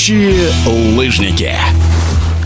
Летающие лыжники.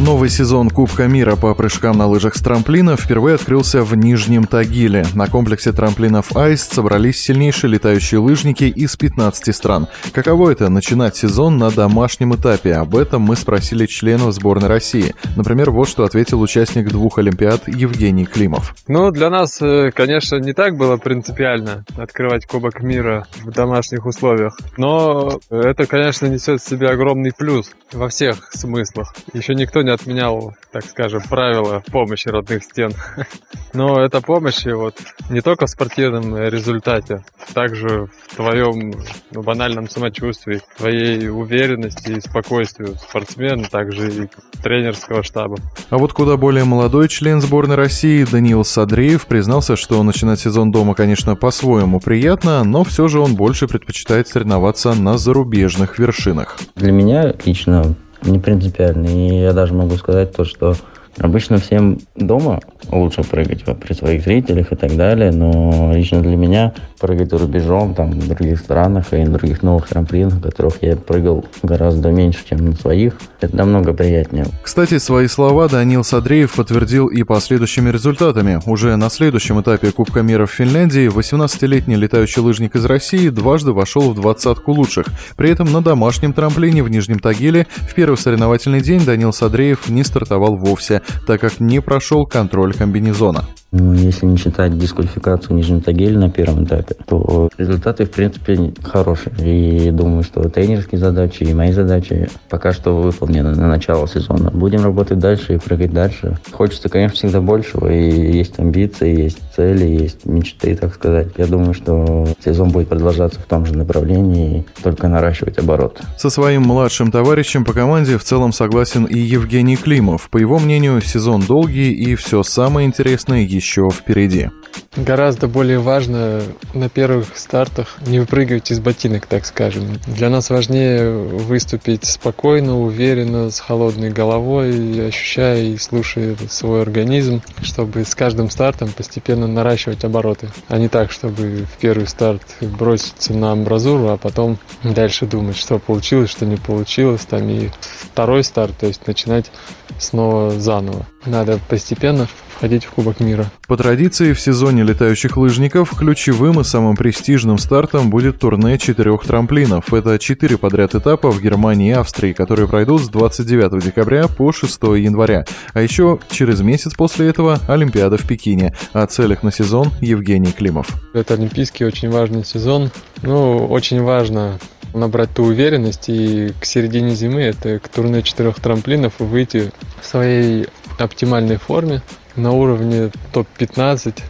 Новый сезон Кубка мира по прыжкам на лыжах с трамплина впервые открылся в Нижнем Тагиле. На комплексе трамплинов «Айс» собрались сильнейшие летающие лыжники из 15 стран. Каково это – начинать сезон на домашнем этапе? Об этом мы спросили членов сборной России. Например, вот что ответил участник двух Олимпиад Евгений Климов. Ну, для нас, э, конечно, не так было принципиально открывать Кубок мира в домашних условиях. Но это, конечно, несет в себе огромный плюс во всех смыслах. Еще никто не отменял, так скажем, правила помощи родных стен. Но эта помощь вот не только в спортивном результате, также в твоем ну, банальном самочувствии, твоей уверенности и спокойствию спортсмена, также и тренерского штаба. А вот куда более молодой член сборной России Даниил Садреев признался, что начинать сезон дома, конечно, по-своему приятно, но все же он больше предпочитает соревноваться на зарубежных вершинах. Для меня лично не принципиально. И я даже могу сказать то, что Обычно всем дома лучше прыгать при своих зрителях и так далее, но лично для меня прыгать рубежом, там, в других странах и других новых трамплинах, которых я прыгал гораздо меньше, чем на своих, это намного приятнее. Кстати, свои слова Данил Садреев подтвердил и последующими результатами. Уже на следующем этапе Кубка мира в Финляндии 18-летний летающий лыжник из России дважды вошел в двадцатку лучших. При этом на домашнем трамплине в Нижнем Тагиле в первый соревновательный день Данил Садреев не стартовал вовсе так как не прошел контроль комбинезона. Ну, если не считать дисквалификацию Нижнего Тагиля на первом этапе, то результаты, в принципе, хорошие. И думаю, что тренерские задачи и мои задачи пока что выполнены на начало сезона. Будем работать дальше и прыгать дальше. Хочется, конечно, всегда большего. И есть амбиции, есть цели, есть мечты, так сказать. Я думаю, что сезон будет продолжаться в том же направлении, только наращивать оборот. Со своим младшим товарищем по команде в целом согласен и Евгений Климов. По его мнению, сезон долгий и все самое интересное еще еще впереди. Гораздо более важно на первых стартах не выпрыгивать из ботинок, так скажем. Для нас важнее выступить спокойно, уверенно, с холодной головой, ощущая и слушая свой организм, чтобы с каждым стартом постепенно наращивать обороты. А не так, чтобы в первый старт броситься на амбразуру, а потом дальше думать, что получилось, что не получилось. Там и второй старт, то есть начинать снова заново. Надо постепенно входить в Кубок мира. По традиции, в сезоне летающих лыжников ключевым и самым престижным стартом будет турне четырех трамплинов. Это четыре подряд этапа в Германии и Австрии, которые пройдут с 29 декабря по 6 января. А еще через месяц после этого Олимпиада в Пекине. О целях на сезон Евгений Климов. Это олимпийский очень важный сезон. Ну, очень важно набрать ту уверенность и к середине зимы это к турне четырех трамплинов выйти в своей оптимальной форме на уровне топ-15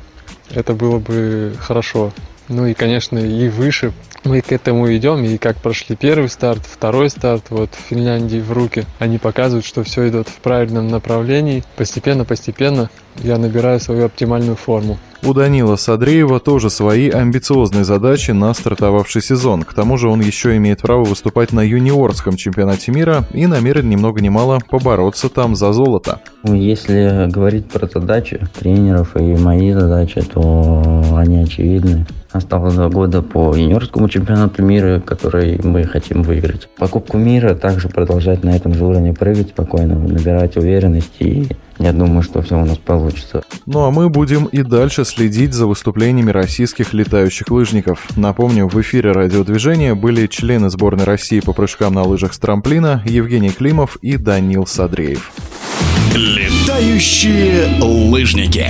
это было бы хорошо. Ну и, конечно, и выше. Мы к этому идем, и как прошли первый старт, второй старт, вот в Финляндии в руки, они показывают, что все идет в правильном направлении. Постепенно-постепенно я набираю свою оптимальную форму. У Данила Садреева тоже свои амбициозные задачи на стартовавший сезон. К тому же он еще имеет право выступать на юниорском чемпионате мира и намерен ни много ни мало побороться там за золото. Если говорить про задачи тренеров и мои задачи, то они очевидны. Осталось два года по юниорскому чемпионату мира, который мы хотим выиграть. По Кубку мира также продолжать на этом же уровне прыгать спокойно, набирать уверенность и я думаю, что все у нас получится. Ну а мы будем и дальше следить за выступлениями российских летающих лыжников. Напомню, в эфире радиодвижения были члены сборной России по прыжкам на лыжах с трамплина Евгений Климов и Данил Садреев. Летающие лыжники.